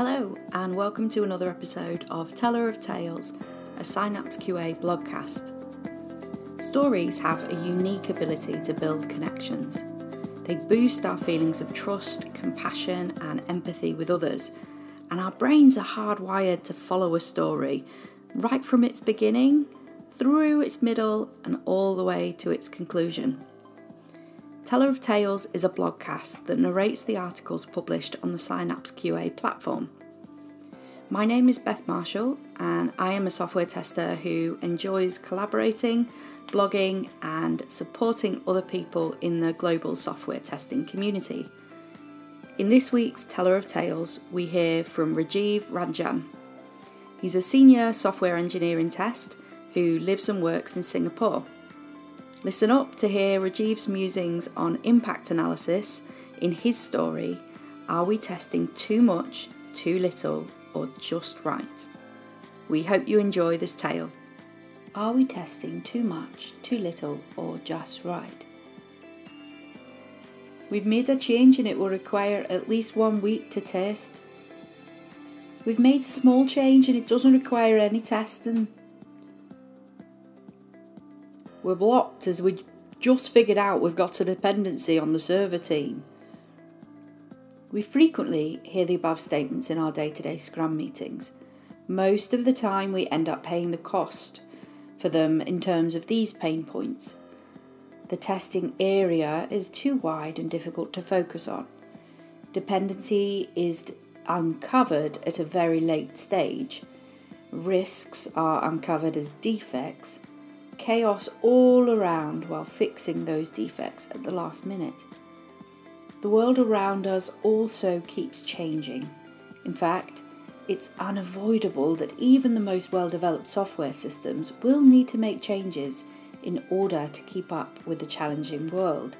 Hello, and welcome to another episode of Teller of Tales, a Synapse QA blogcast. Stories have a unique ability to build connections. They boost our feelings of trust, compassion, and empathy with others, and our brains are hardwired to follow a story right from its beginning, through its middle, and all the way to its conclusion. Teller of Tales is a blogcast that narrates the articles published on the Synapse QA platform. My name is Beth Marshall, and I am a software tester who enjoys collaborating, blogging, and supporting other people in the global software testing community. In this week's Teller of Tales, we hear from Rajiv Ranjan. He's a senior software engineer in test who lives and works in Singapore. Listen up to hear Rajiv's musings on impact analysis in his story Are We Testing Too Much, Too Little, or Just Right? We hope you enjoy this tale. Are we testing too much, too little, or just right? We've made a change and it will require at least one week to test. We've made a small change and it doesn't require any testing. We're blocked as we just figured out we've got a dependency on the server team. We frequently hear the above statements in our day to day Scrum meetings. Most of the time, we end up paying the cost for them in terms of these pain points. The testing area is too wide and difficult to focus on. Dependency is uncovered at a very late stage. Risks are uncovered as defects, chaos all around while fixing those defects at the last minute. The world around us also keeps changing. In fact, it's unavoidable that even the most well developed software systems will need to make changes in order to keep up with the challenging world.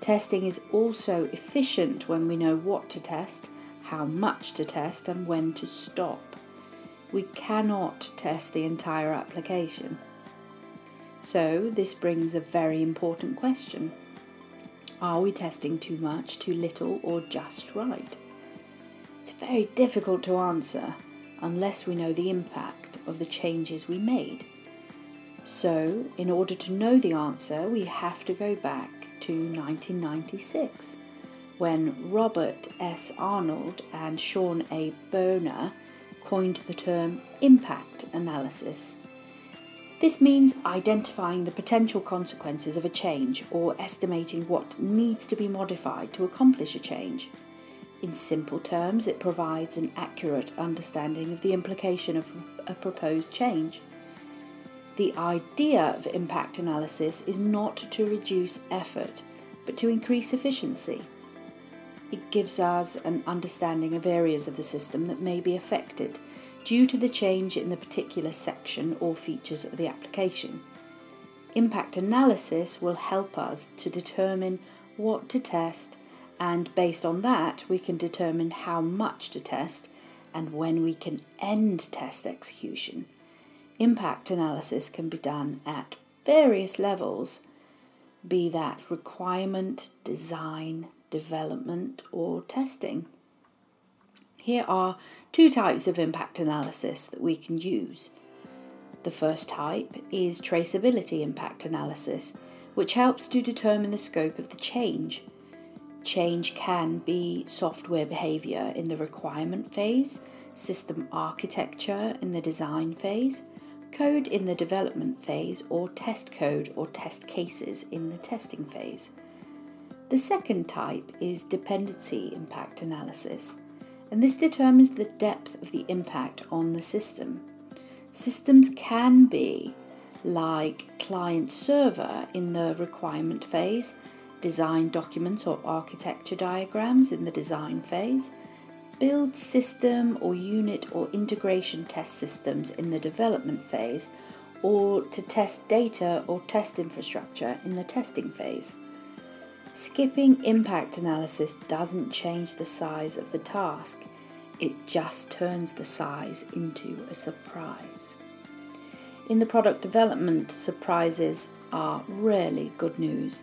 Testing is also efficient when we know what to test, how much to test, and when to stop. We cannot test the entire application. So, this brings a very important question Are we testing too much, too little, or just right? It's very difficult to answer unless we know the impact of the changes we made. So, in order to know the answer, we have to go back to 1996 when Robert S. Arnold and Shawn A. Bohner coined the term impact analysis this means identifying the potential consequences of a change or estimating what needs to be modified to accomplish a change. In simple terms, it provides an accurate understanding of the implication of a proposed change. The idea of impact analysis is not to reduce effort, but to increase efficiency. It gives us an understanding of areas of the system that may be affected due to the change in the particular section or features of the application. Impact analysis will help us to determine what to test, and based on that, we can determine how much to test and when we can end test execution. Impact analysis can be done at various levels, be that requirement, design, development, or testing. Here are two types of impact analysis that we can use. The first type is traceability impact analysis, which helps to determine the scope of the change. Change can be software behavior in the requirement phase, system architecture in the design phase, code in the development phase, or test code or test cases in the testing phase. The second type is dependency impact analysis and this determines the depth of the impact on the system. Systems can be like client server in the requirement phase, design documents or architecture diagrams in the design phase, build system or unit or integration test systems in the development phase, or to test data or test infrastructure in the testing phase. Skipping impact analysis doesn't change the size of the task, it just turns the size into a surprise. In the product development, surprises are rarely good news.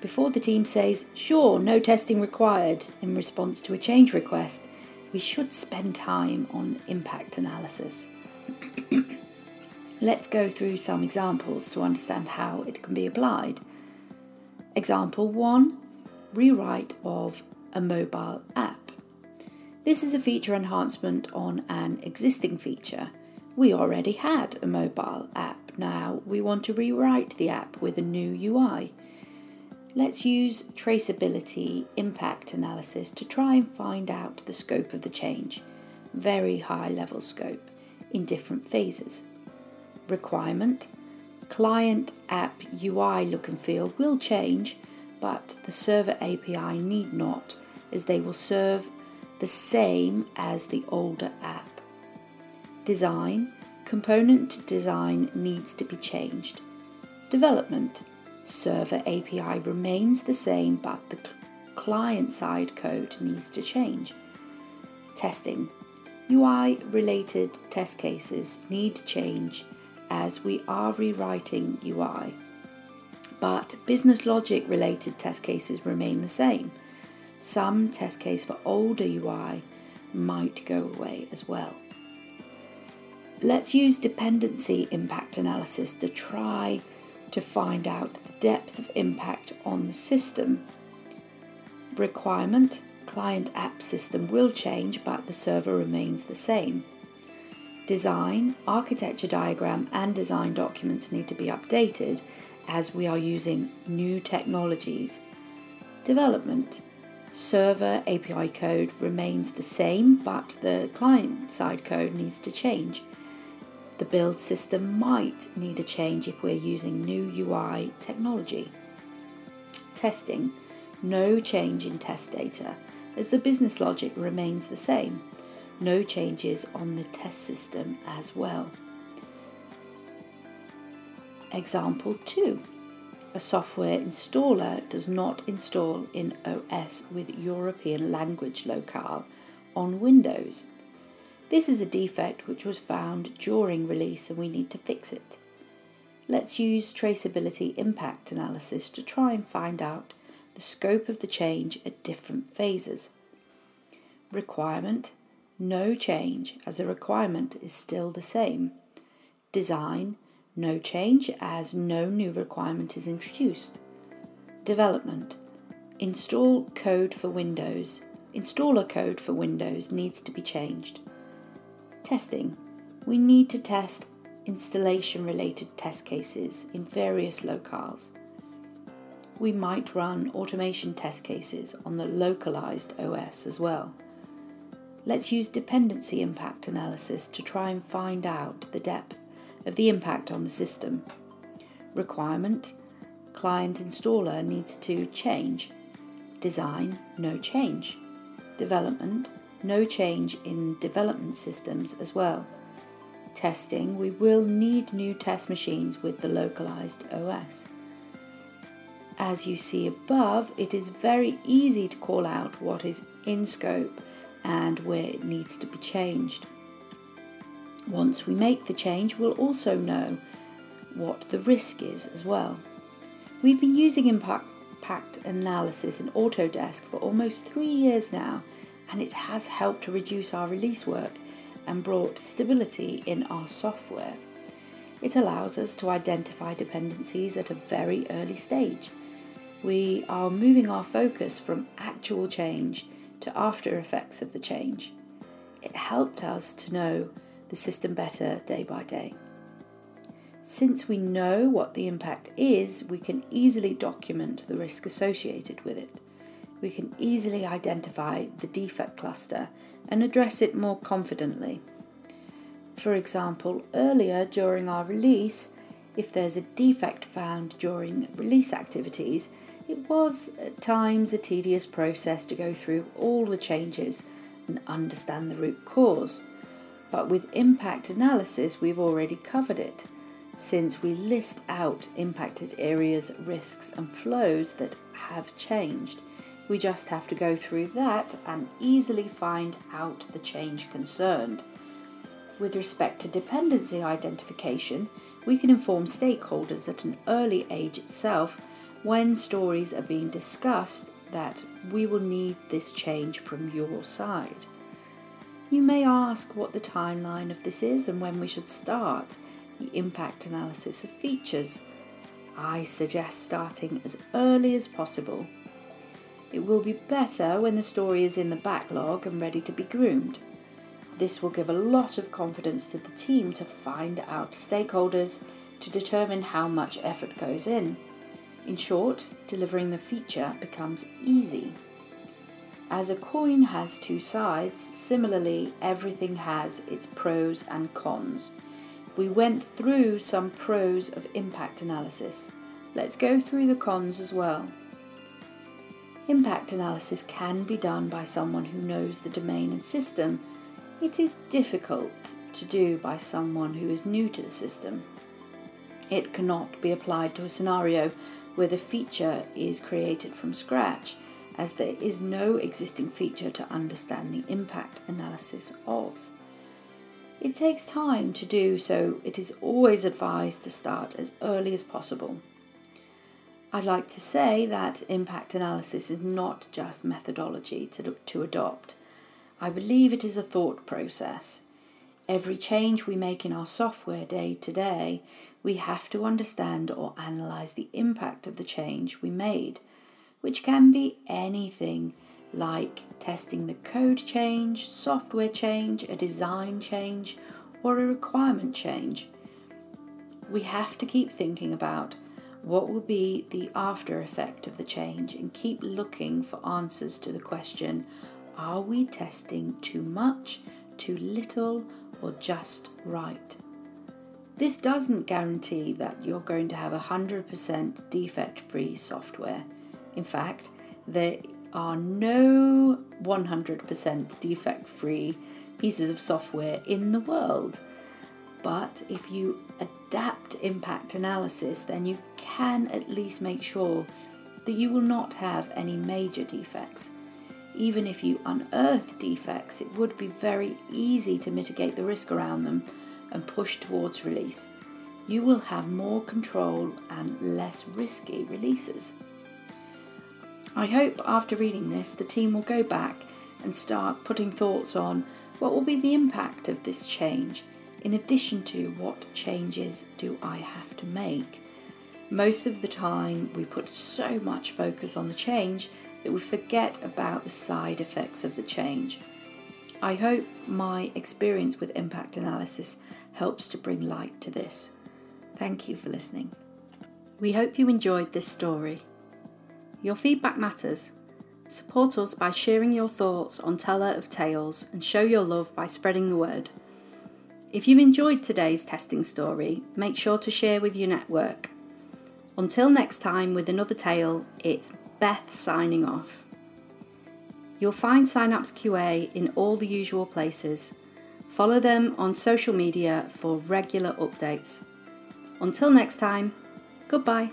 Before the team says, sure, no testing required, in response to a change request, we should spend time on impact analysis. Let's go through some examples to understand how it can be applied. Example 1 Rewrite of a mobile app. This is a feature enhancement on an existing feature. We already had a mobile app. Now we want to rewrite the app with a new UI. Let's use traceability impact analysis to try and find out the scope of the change, very high level scope, in different phases. Requirement Client app UI look and feel will change, but the server API need not, as they will serve the same as the older app. Design Component design needs to be changed. Development server API remains the same, but the client side code needs to change. Testing UI related test cases need change as we are rewriting UI, but business logic related test cases remain the same. Some test case for older UI might go away as well. Let's use dependency impact analysis to try to find out the depth of impact on the system. Requirement client app system will change, but the server remains the same. Design, architecture diagram, and design documents need to be updated as we are using new technologies. Development, server API code remains the same, but the client side code needs to change. The build system might need a change if we're using new UI technology. Testing no change in test data as the business logic remains the same. No changes on the test system as well. Example 2 A software installer does not install in OS with European language locale on Windows. This is a defect which was found during release and we need to fix it. Let's use traceability impact analysis to try and find out the scope of the change at different phases. Requirement no change as the requirement is still the same. Design no change as no new requirement is introduced. Development install code for Windows. Installer code for Windows needs to be changed. Testing. We need to test installation related test cases in various locales. We might run automation test cases on the localized OS as well. Let's use dependency impact analysis to try and find out the depth of the impact on the system. Requirement Client installer needs to change. Design No change. Development no change in development systems as well. Testing, we will need new test machines with the localized OS. As you see above, it is very easy to call out what is in scope and where it needs to be changed. Once we make the change, we'll also know what the risk is as well. We've been using impact analysis in Autodesk for almost three years now and it has helped to reduce our release work and brought stability in our software. It allows us to identify dependencies at a very early stage. We are moving our focus from actual change to after effects of the change. It helped us to know the system better day by day. Since we know what the impact is, we can easily document the risk associated with it we can easily identify the defect cluster and address it more confidently. For example, earlier during our release, if there's a defect found during release activities, it was at times a tedious process to go through all the changes and understand the root cause. But with impact analysis, we've already covered it, since we list out impacted areas, risks, and flows that have changed we just have to go through that and easily find out the change concerned. With respect to dependency identification, we can inform stakeholders at an early age itself when stories are being discussed that we will need this change from your side. You may ask what the timeline of this is and when we should start the impact analysis of features. I suggest starting as early as possible. It will be better when the story is in the backlog and ready to be groomed. This will give a lot of confidence to the team to find out stakeholders to determine how much effort goes in. In short, delivering the feature becomes easy. As a coin has two sides, similarly, everything has its pros and cons. We went through some pros of impact analysis. Let's go through the cons as well. Impact analysis can be done by someone who knows the domain and system it is difficult to do by someone who is new to the system. It cannot be applied to a scenario where the feature is created from scratch, as there is no existing feature to understand the impact analysis of. It takes time to do, so it is always advised to start as early as possible. I'd like to say that impact analysis is not just methodology to, to adopt. I believe it is a thought process. Every change we make in our software day to day, we have to understand or analyze the impact of the change we made, which can be anything like testing the code change, software change, a design change, or a requirement change. We have to keep thinking about what will be the after effect of the change and keep looking for answers to the question are we testing too much, too little, or just right? This doesn't guarantee that you're going to have 100% defect free software. In fact, there are no 100% defect free pieces of software in the world. But if you adapt impact analysis, then you can at least make sure that you will not have any major defects. Even if you unearth defects, it would be very easy to mitigate the risk around them and push towards release. You will have more control and less risky releases. I hope after reading this, the team will go back and start putting thoughts on what will be the impact of this change, in addition to what changes do I have to make. Most of the time, we put so much focus on the change that we forget about the side effects of the change. I hope my experience with impact analysis helps to bring light to this. Thank you for listening. We hope you enjoyed this story. Your feedback matters. Support us by sharing your thoughts on Teller of Tales and show your love by spreading the word. If you've enjoyed today's testing story, make sure to share with your network. Until next time with another tale, it's Beth signing off. You'll find Synapse QA in all the usual places. Follow them on social media for regular updates. Until next time, goodbye.